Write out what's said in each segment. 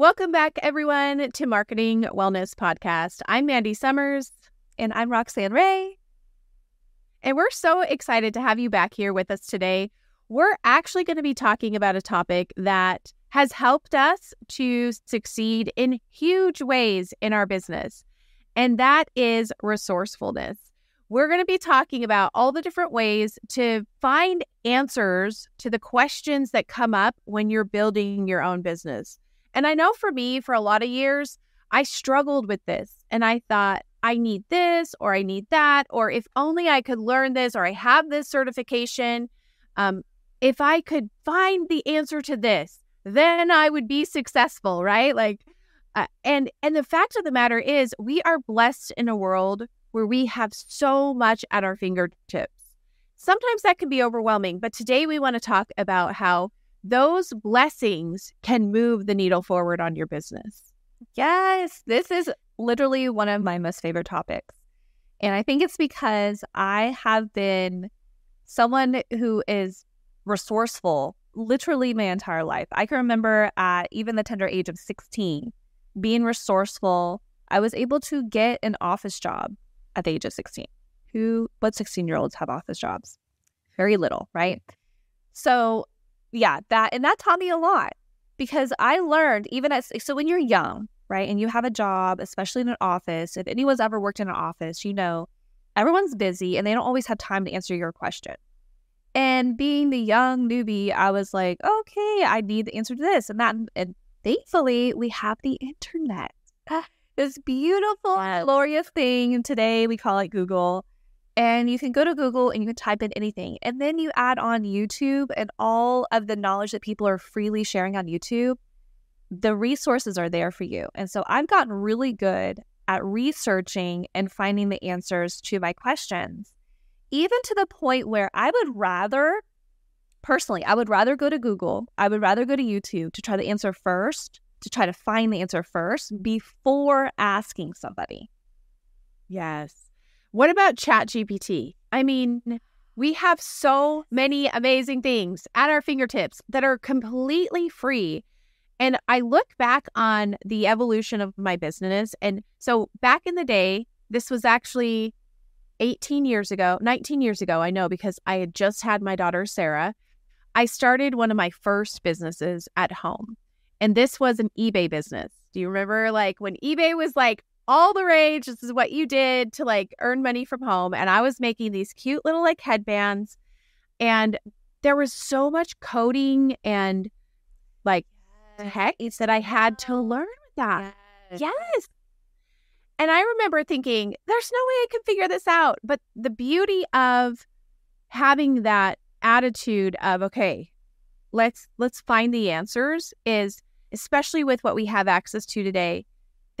Welcome back, everyone, to Marketing Wellness Podcast. I'm Mandy Summers. And I'm Roxanne Ray. And we're so excited to have you back here with us today. We're actually going to be talking about a topic that has helped us to succeed in huge ways in our business, and that is resourcefulness. We're going to be talking about all the different ways to find answers to the questions that come up when you're building your own business. And I know for me, for a lot of years, I struggled with this and I thought, I need this or I need that, or if only I could learn this or I have this certification. Um, if I could find the answer to this, then I would be successful, right? Like, uh, and and the fact of the matter is, we are blessed in a world where we have so much at our fingertips. Sometimes that can be overwhelming, but today we want to talk about how those blessings can move the needle forward on your business. Yes, this is literally one of my most favorite topics. And I think it's because I have been someone who is resourceful literally my entire life. I can remember at even the tender age of 16 being resourceful. I was able to get an office job at the age of 16. Who, what 16 year olds have office jobs? Very little, right? So, yeah, that, and that taught me a lot because I learned even as, so when you're young, right, and you have a job, especially in an office, if anyone's ever worked in an office, you know, everyone's busy and they don't always have time to answer your question. And being the young newbie, I was like, okay, I need the answer to this and that. And thankfully, we have the internet. Ah, this beautiful, glorious thing. Today, we call it Google. And you can go to Google and you can type in anything. And then you add on YouTube and all of the knowledge that people are freely sharing on YouTube. The resources are there for you. And so I've gotten really good at researching and finding the answers to my questions even to the point where I would rather, personally, I would rather go to Google, I would rather go to YouTube to try the answer first, to try to find the answer first before asking somebody. Yes. What about ChatGPT? I mean, we have so many amazing things at our fingertips that are completely free. And I look back on the evolution of my business. And so back in the day, this was actually 18 years ago, 19 years ago, I know because I had just had my daughter, Sarah. I started one of my first businesses at home. And this was an eBay business. Do you remember like when eBay was like all the rage? This is what you did to like earn money from home. And I was making these cute little like headbands. And there was so much coding and like heck that I had to learn that. Yes. yes. And I remember thinking, there's no way I can figure this out. But the beauty of having that attitude of, okay, let's let's find the answers is especially with what we have access to today,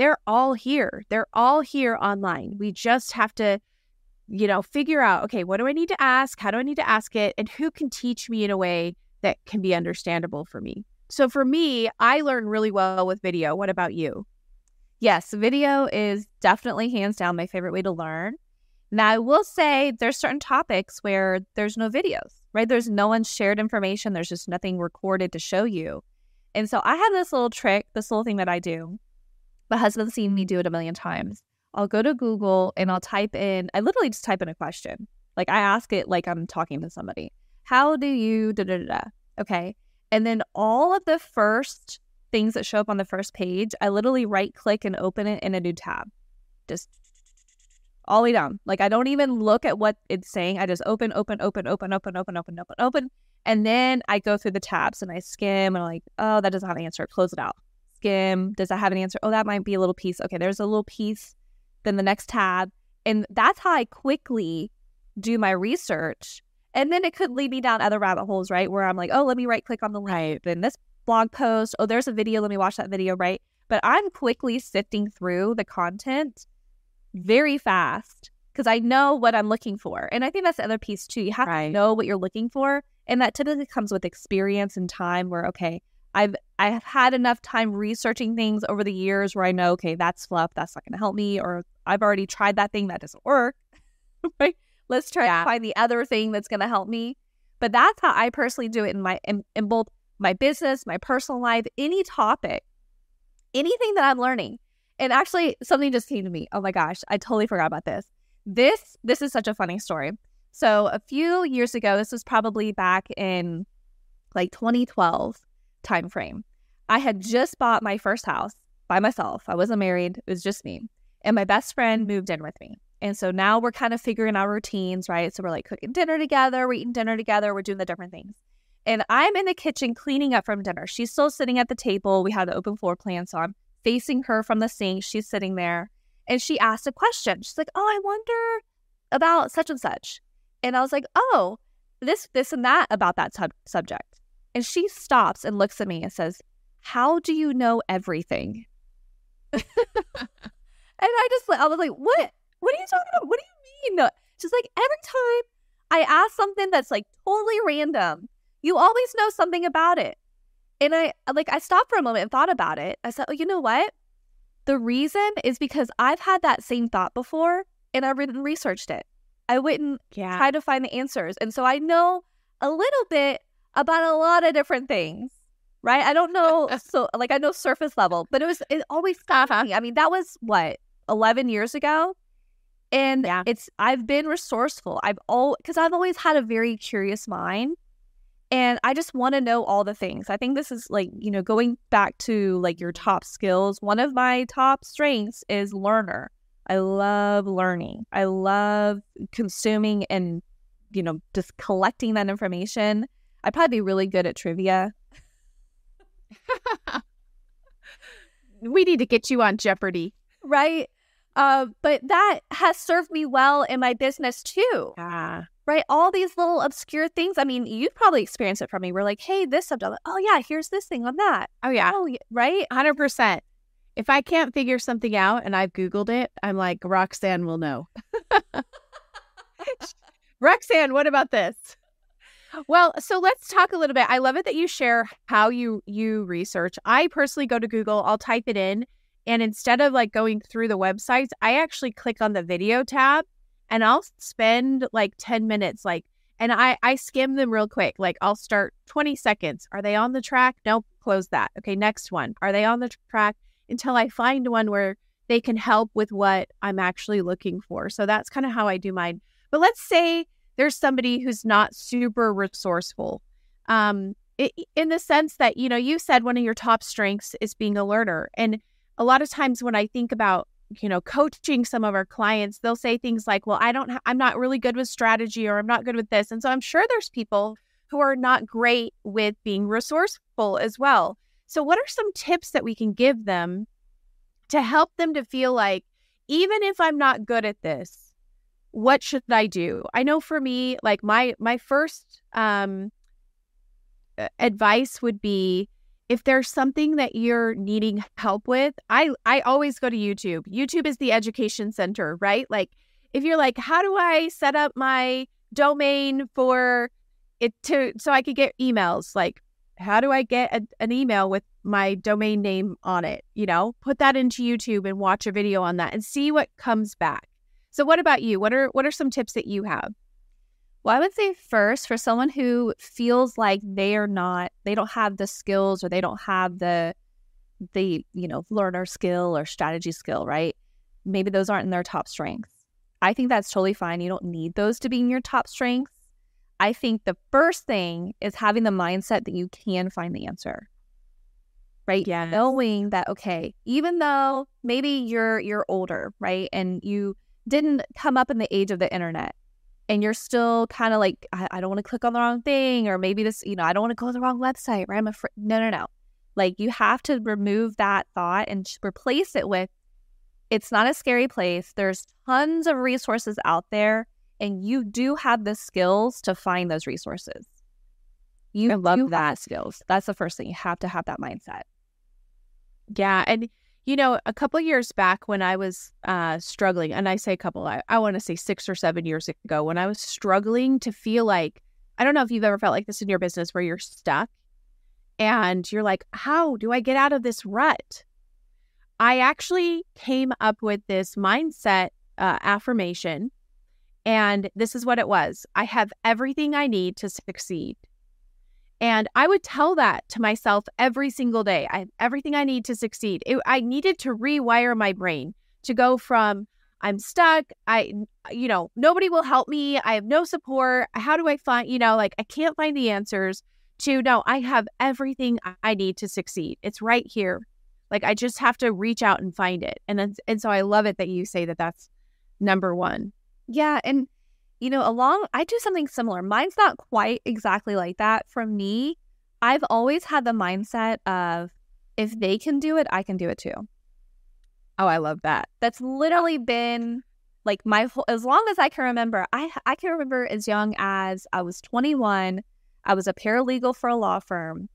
they're all here. They're all here online. We just have to, you know, figure out, okay, what do I need to ask? How do I need to ask it? And who can teach me in a way that can be understandable for me? So for me, I learn really well with video. What about you? yes, video is definitely hands down my favorite way to learn. Now, I will say there's certain topics where there's no videos, right? There's no one shared information. There's just nothing recorded to show you. And so I have this little trick, this little thing that I do. My husband's seen me do it a million times. I'll go to Google and I'll type in, I literally just type in a question. Like I ask it like I'm talking to somebody. How do you da da da? Okay. And then all of the first things that show up on the first page, I literally right click and open it in a new tab. Just all the way down. Like I don't even look at what it's saying. I just open, open, open, open, open, open, open, open, open. And then I go through the tabs and I skim and I'm like, oh, that doesn't have an answer. Close it out. Skim. Does that have an answer? Oh, that might be a little piece. Okay, there's a little piece. Then the next tab. And that's how I quickly do my research. And then it could lead me down other rabbit holes, right? Where I'm like, oh, let me right click on the link. Right. Then this blog post. Oh, there's a video. Let me watch that video, right? But I'm quickly sifting through the content very fast because I know what I'm looking for. And I think that's the other piece too. You have right. to know what you're looking for. And that typically comes with experience and time where, okay, I've I have had enough time researching things over the years where I know, okay, that's fluff, that's not gonna help me, or I've already tried that thing that doesn't work. right? Let's try yeah. to find the other thing that's gonna help me. But that's how I personally do it in my in, in both my business, my personal life, any topic. anything that I'm learning. And actually, something just came to me. Oh my gosh, I totally forgot about this. This this is such a funny story. So a few years ago, this was probably back in like 2012 timeframe. I had just bought my first house by myself. I wasn't married, it was just me. And my best friend moved in with me. And so now we're kind of figuring out routines, right? So we're like cooking dinner together, we're eating dinner together, we're doing the different things. And I'm in the kitchen cleaning up from dinner. She's still sitting at the table. We had the open floor plan. So I'm facing her from the sink. She's sitting there. And she asked a question. She's like, Oh, I wonder about such and such. And I was like, Oh, this, this, and that about that sub- subject. And she stops and looks at me and says, How do you know everything? and I just, I was like, What? What are you talking about? What do you mean? She's like, Every time I ask something that's like totally random, you always know something about it. And I like I stopped for a moment and thought about it. I said, "Oh, you know what? The reason is because I've had that same thought before and I've researched it. I went and yeah. tried to find the answers. And so I know a little bit about a lot of different things. Right? I don't know so like I know surface level, but it was it always stopped uh-huh. me. I mean, that was what, 11 years ago? And yeah. it's I've been resourceful. I've all because I've always had a very curious mind. And I just want to know all the things. I think this is like, you know, going back to like your top skills. One of my top strengths is learner. I love learning. I love consuming and, you know, just collecting that information. I'd probably be really good at trivia. we need to get you on Jeopardy. Right. Uh, but that has served me well in my business too. Yeah right? All these little obscure things. I mean, you've probably experienced it from me. We're like, hey, this subject. Oh, yeah, here's this thing on that. Oh, yeah. Oh, right? 100%. If I can't figure something out and I've Googled it, I'm like, Roxanne will know. Roxanne, what about this? Well, so let's talk a little bit. I love it that you share how you you research. I personally go to Google, I'll type it in, and instead of like going through the websites, I actually click on the video tab and I'll spend like 10 minutes like and I I skim them real quick. Like I'll start 20 seconds. Are they on the track? Nope, close that. Okay, next one. Are they on the track until I find one where they can help with what I'm actually looking for. So that's kind of how I do mine. But let's say there's somebody who's not super resourceful. Um it, in the sense that, you know, you said one of your top strengths is being a learner. And a lot of times when I think about you know coaching some of our clients they'll say things like well i don't ha- i'm not really good with strategy or i'm not good with this and so i'm sure there's people who are not great with being resourceful as well so what are some tips that we can give them to help them to feel like even if i'm not good at this what should i do i know for me like my my first um advice would be if there's something that you're needing help with, I I always go to YouTube. YouTube is the education center, right? Like if you're like, how do I set up my domain for it to so I could get emails? Like, how do I get a, an email with my domain name on it? You know, put that into YouTube and watch a video on that and see what comes back. So what about you? What are what are some tips that you have? Well, I would say first for someone who feels like they are not, they don't have the skills or they don't have the, the, you know, learner skill or strategy skill, right? Maybe those aren't in their top strengths. I think that's totally fine. You don't need those to be in your top strengths. I think the first thing is having the mindset that you can find the answer. Right? Yeah. Knowing that, okay, even though maybe you're you're older, right? And you didn't come up in the age of the internet and you're still kind of like, I, I don't want to click on the wrong thing, or maybe this, you know, I don't want to go to the wrong website, right? I'm afraid. No, no, no. Like you have to remove that thought and replace it with, it's not a scary place. There's tons of resources out there, and you do have the skills to find those resources. You I love that skills. That's the first thing. You have to have that mindset. Yeah, and you know, a couple years back when I was uh, struggling, and I say a couple, I, I want to say six or seven years ago, when I was struggling to feel like, I don't know if you've ever felt like this in your business where you're stuck and you're like, how do I get out of this rut? I actually came up with this mindset uh, affirmation, and this is what it was I have everything I need to succeed. And I would tell that to myself every single day. I have everything I need to succeed. It, I needed to rewire my brain to go from I'm stuck. I, you know, nobody will help me. I have no support. How do I find, you know, like I can't find the answers to no, I have everything I need to succeed. It's right here. Like I just have to reach out and find it. And and so I love it that you say that that's number 1. Yeah, and you know, along, I do something similar. Mine's not quite exactly like that. For me, I've always had the mindset of if they can do it, I can do it too. Oh, I love that. That's literally been like my whole, as long as I can remember. I I can remember as young as I was 21. I was a paralegal for a law firm,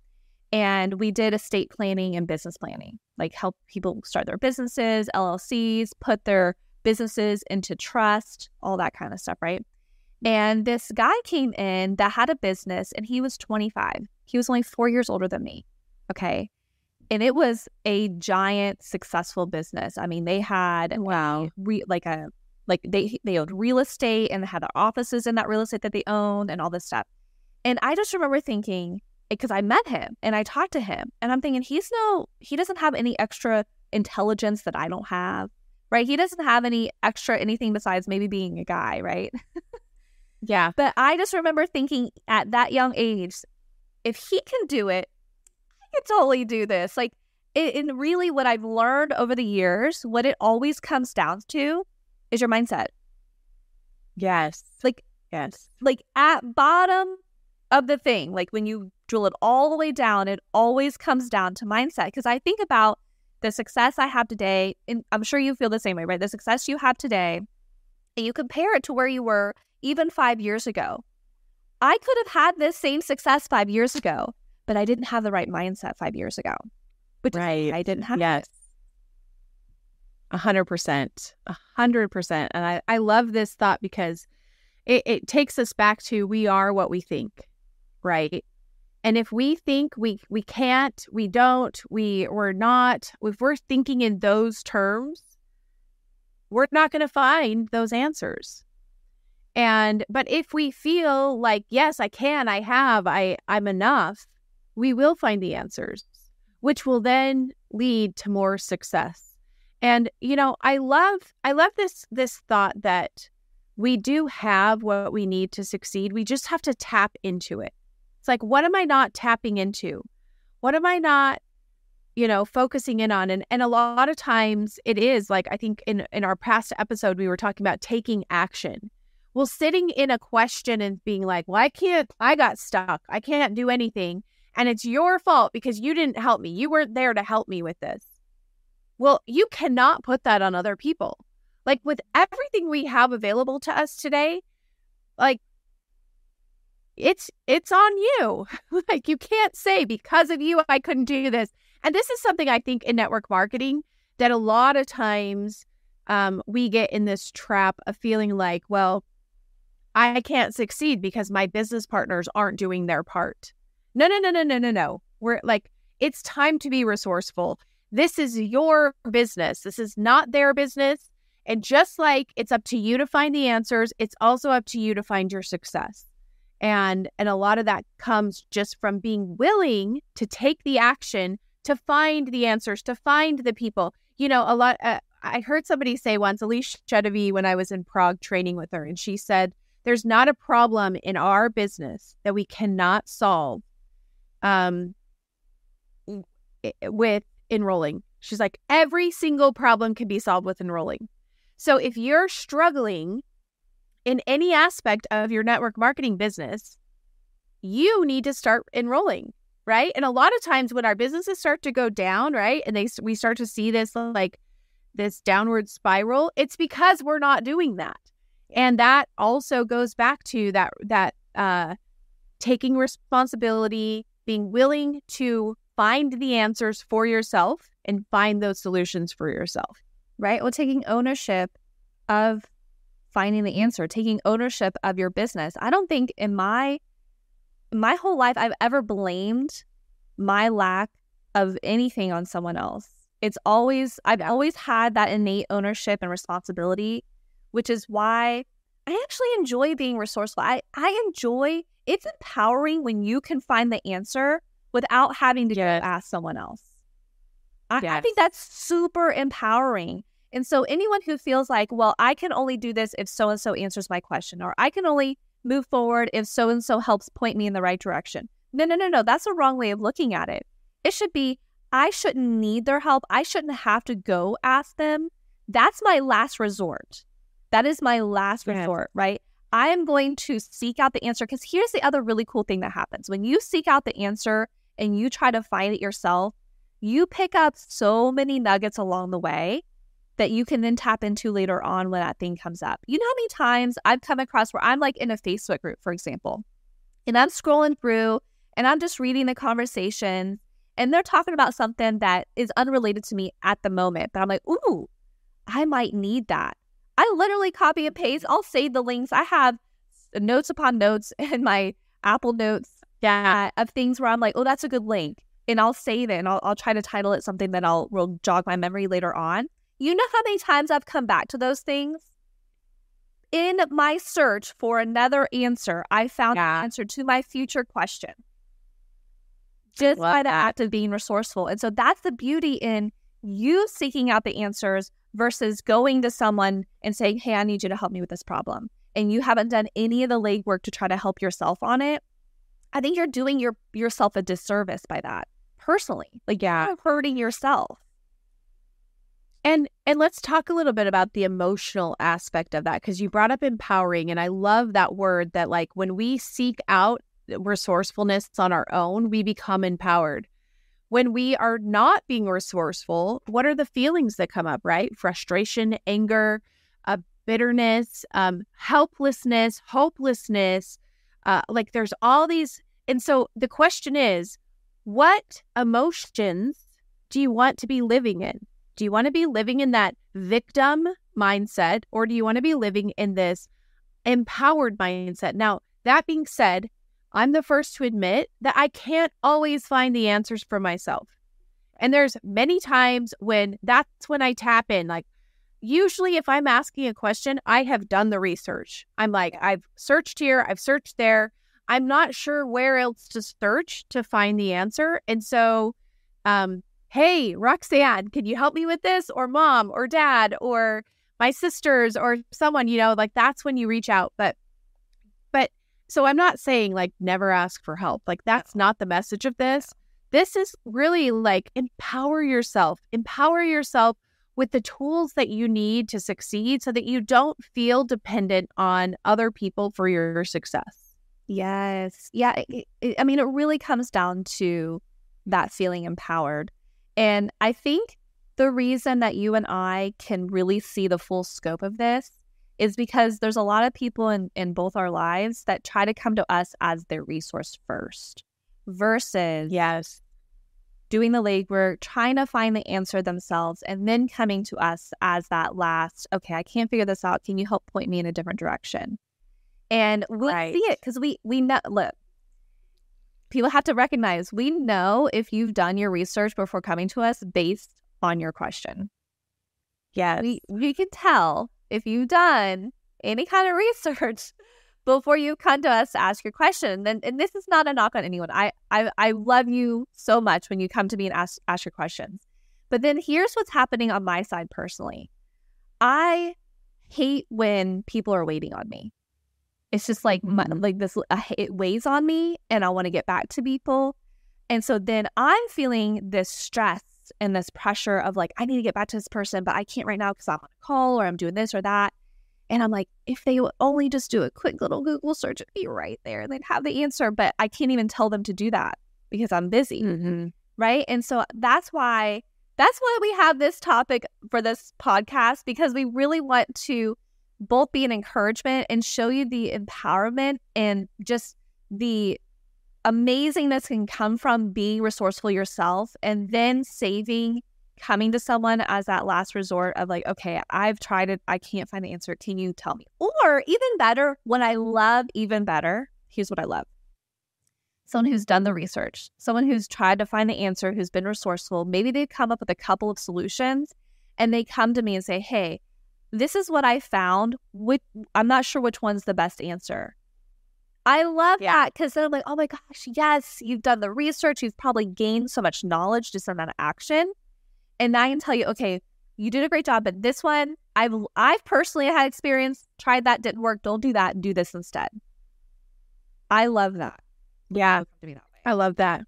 and we did estate planning and business planning, like help people start their businesses, LLCs, put their businesses into trust, all that kind of stuff, right? And this guy came in that had a business and he was 25. He was only four years older than me. Okay. And it was a giant successful business. I mean, they had wow, re- like a like they they owned real estate and had their offices in that real estate that they owned and all this stuff. And I just remember thinking because I met him and I talked to him and I'm thinking he's no he doesn't have any extra intelligence that I don't have. Right? He doesn't have any extra anything besides maybe being a guy, right? Yeah. But I just remember thinking at that young age, if he can do it, I can totally do this. Like, it, and really, what I've learned over the years, what it always comes down to is your mindset. Yes. Like, yes. Like, at bottom of the thing, like when you drill it all the way down, it always comes down to mindset. Because I think about the success I have today, and I'm sure you feel the same way, right? The success you have today, and you compare it to where you were even five years ago. I could have had this same success five years ago, but I didn't have the right mindset five years ago. But right. I didn't have yes. A hundred percent. A hundred percent. And I, I love this thought because it, it takes us back to we are what we think, right? And if we think we we can't, we don't, we we're not, if we're thinking in those terms, we're not going to find those answers. And but if we feel like yes, I can, I have, I I'm enough, we will find the answers, which will then lead to more success. And you know, I love I love this this thought that we do have what we need to succeed. We just have to tap into it. It's like what am I not tapping into? What am I not you know focusing in on and and a lot of times it is like i think in in our past episode we were talking about taking action well, sitting in a question and being like, well, I can't, I got stuck. I can't do anything. And it's your fault because you didn't help me. You weren't there to help me with this. Well, you cannot put that on other people. Like with everything we have available to us today, like it's it's on you. like you can't say because of you I couldn't do this. And this is something I think in network marketing that a lot of times um, we get in this trap of feeling like, well, I can't succeed because my business partners aren't doing their part. No, no, no, no, no, no, no. We're like, it's time to be resourceful. This is your business. This is not their business. And just like it's up to you to find the answers, it's also up to you to find your success. And and a lot of that comes just from being willing to take the action to find the answers, to find the people. You know, a lot uh, I heard somebody say once, Elise Chedevi, when I was in Prague training with her, and she said, there's not a problem in our business that we cannot solve um, with enrolling. She's like, every single problem can be solved with enrolling. So if you're struggling in any aspect of your network marketing business, you need to start enrolling, right? And a lot of times when our businesses start to go down, right, and they we start to see this like this downward spiral, it's because we're not doing that and that also goes back to that that uh, taking responsibility being willing to find the answers for yourself and find those solutions for yourself right? Well taking ownership of finding the answer taking ownership of your business. I don't think in my my whole life i've ever blamed my lack of anything on someone else. It's always i've always had that innate ownership and responsibility which is why I actually enjoy being resourceful. I, I enjoy it's empowering when you can find the answer without having to Yes. ask someone else. I, I think that's super empowering. And so, anyone who feels like, well, I can only do this if so and so answers my question, or I can only move forward if so and so helps point me in the right direction. No, no, no, no. That's a wrong way of looking at it. It should be, I shouldn't need their help. I shouldn't have to go ask them. That's my last resort. That is my last resort, right? I am going to seek out the answer because here's the other really cool thing that happens. When you seek out the answer and you try to find it yourself, you pick up so many nuggets along the way that you can then tap into later on when that thing comes up. You know how many times I've come across where I'm like in a Facebook group, for example, and I'm scrolling through and I'm just reading the conversation and they're talking about something that is unrelated to me at the moment, but I'm like, ooh, I might need that. I literally copy and paste. I'll save the links. I have notes upon notes in my Apple Notes Yeah. of things where I'm like, oh, that's a good link. And I'll save it and I'll, I'll try to title it something that I'll will jog my memory later on. You know how many times I've come back to those things? In my search for another answer, I found Yeah. the answer to my future question just Love by the that. act of being resourceful. And so that's the beauty in you seeking out the answers versus going to someone and saying, Hey, I need you to help me with this problem. And you haven't done any of the legwork to try to help yourself on it. I think you're doing your yourself a disservice by that personally. Like Yeah. you're hurting yourself. And and let's talk a little bit about the emotional aspect of that because you brought up empowering and I love that word that like when we seek out resourcefulness on our own, we become empowered. When we are not being resourceful, what are the feelings that come up, right? Frustration, anger, uh, bitterness, um, helplessness, hopelessness. Uh, like there's all these. And so the question is, what emotions do you want to be living in? Do you want to be living in that victim mindset or do you want to be living in this empowered mindset? Now, that being said, I'm the first to admit that I can't always find the answers for myself. And there's many times when that's when I tap in. Like, usually, if I'm asking a question, I have done the research. I'm like, I've searched here, I've searched there. I'm not sure where else to search to find the answer. And so, um, hey, Roxanne, can you help me with this? Or mom, or dad, or my sisters, or someone, you know, like that's when you reach out. But, but so I'm not saying like never ask for help. Like that's not the message of this. This is really like empower yourself, empower yourself with the tools that you need to succeed so that you don't feel dependent on other people for your success. Yes. Yeah. It, it, I mean, it really comes down to that feeling empowered. And I think the reason that you and I can really see the full scope of this is because there's a lot of people in, in both our lives that try to come to us as their resource first versus Yes. doing the legwork, trying to find the answer themselves, and then coming to us as that last, okay, I can't figure this out. Can you help point me in a different direction? And we Right. see it because we we know look, people have to recognize we know if you've done your research before coming to us based on your question. Yes. We we can tell if you've done any kind of research before you come to us to ask your question. And, and this is not a knock on anyone. I, I I love you so much when you come to me and ask ask your questions. But then here's what's happening on my side personally. I hate when people are waiting on me. It's just like my, like this uh, it weighs on me and I want to get back to people. And so then I'm feeling this stress and this pressure of like, I need to get back to this person, but I can't right now because I'm on a call or I'm doing this or that. And I'm like, if they would only just do a quick little Google search, it'd be right there. And they'd have the answer, but I can't even tell them to do that because I'm busy. Mm-hmm. Right. And so that's why that's why we have this topic for this podcast because we really want to both be an encouragement and show you the empowerment and just the amazingness can come from being resourceful yourself and then saving coming to someone as that last resort of like okay i've tried it i can't find the answer. Can you tell me? Or even better what i love even better here's what i love. Someone who's done the research someone who's tried to find the answer who's been resourceful maybe they've come up with a couple of solutions and they come to me and say hey this is what i found. Which, i'm not sure which one's the best answer I love Yeah. that because then I'm like, oh my gosh, yes, you've done the research. You've probably gained so much knowledge just from that action. And now I can tell you, okay, you did a great job, but this one, I've I've personally had experience, tried that, didn't work. Don't do that. Do this instead. I love that. Yeah. It'll come to me that. I love that.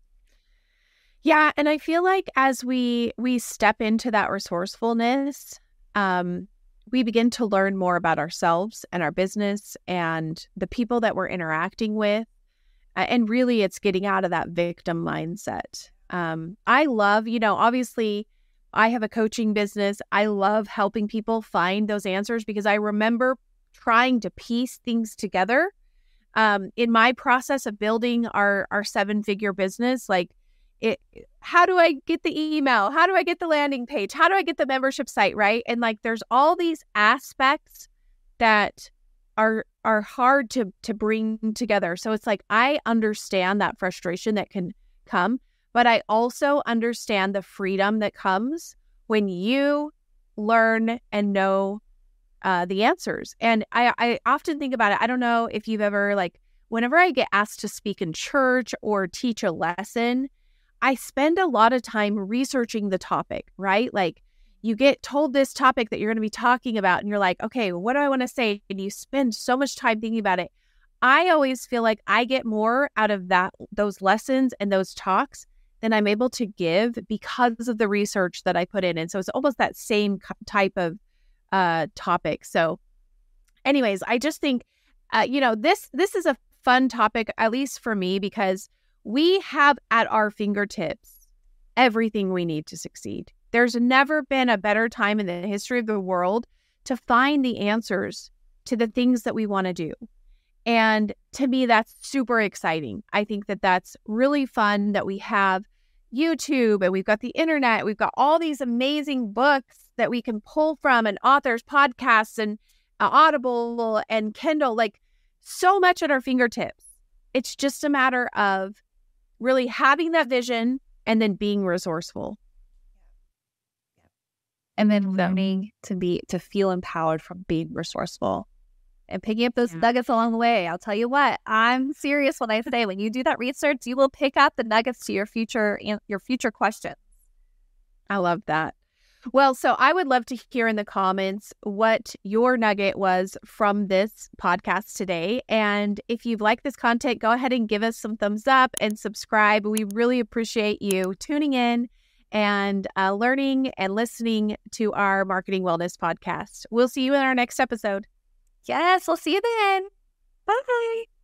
Yeah, and I feel like as we we step into that resourcefulness, um, we begin to learn more about ourselves and our business and the people that we're interacting with, and really, it's getting out of that victim mindset. Um, I love, you know, obviously, I have a coaching business. I love helping people find those answers because I remember trying to piece things together um, in my process of building our our seven figure business like it how do i get the email how do i get the landing page how do i get the membership site right and like there's all these aspects that are are hard to to bring together so it's like i understand that frustration that can come but i also understand the freedom that comes when you learn and know uh, the answers. And I, I often think about it. I don't know if you've ever, like, whenever I get asked to speak in church or teach a lesson, I spend a lot of time researching the topic, right? Like, you get told this topic that you're going to be talking about, and you're like, okay, what do I want to say? And you spend so much time thinking about it. I always feel like I get more out of that, those lessons and those talks than I'm able to give because of the research that I put in. And so it's almost that same type of uh topic so anyways i just think uh you know this this is a fun topic at least for me because we have at our fingertips everything we need to succeed there's never been a better time in the history of the world to find the answers to the things that we want to do and to me that's super exciting i think that that's really fun that we have YouTube and we've got the internet. We've got all these amazing books that we can pull from and authors, podcasts, and uh, Audible and Kindle, like so much at our fingertips. It's just a matter of really having that vision and then being resourceful. and then learning to be to feel empowered from being resourceful and picking up those Yeah. nuggets along the way. I'll tell you what, I'm serious when I say when you do that research, you will pick up the nuggets to your future and your future questions. I love that. Well, so I would love to hear in the comments what your nugget was from this podcast today. And if you've liked this content, go ahead and give us some thumbs up and subscribe. We really appreciate you tuning in and uh, learning and listening to our marketing wellness podcast. We'll see you in our next episode. Yes, we'll see you then. Bye.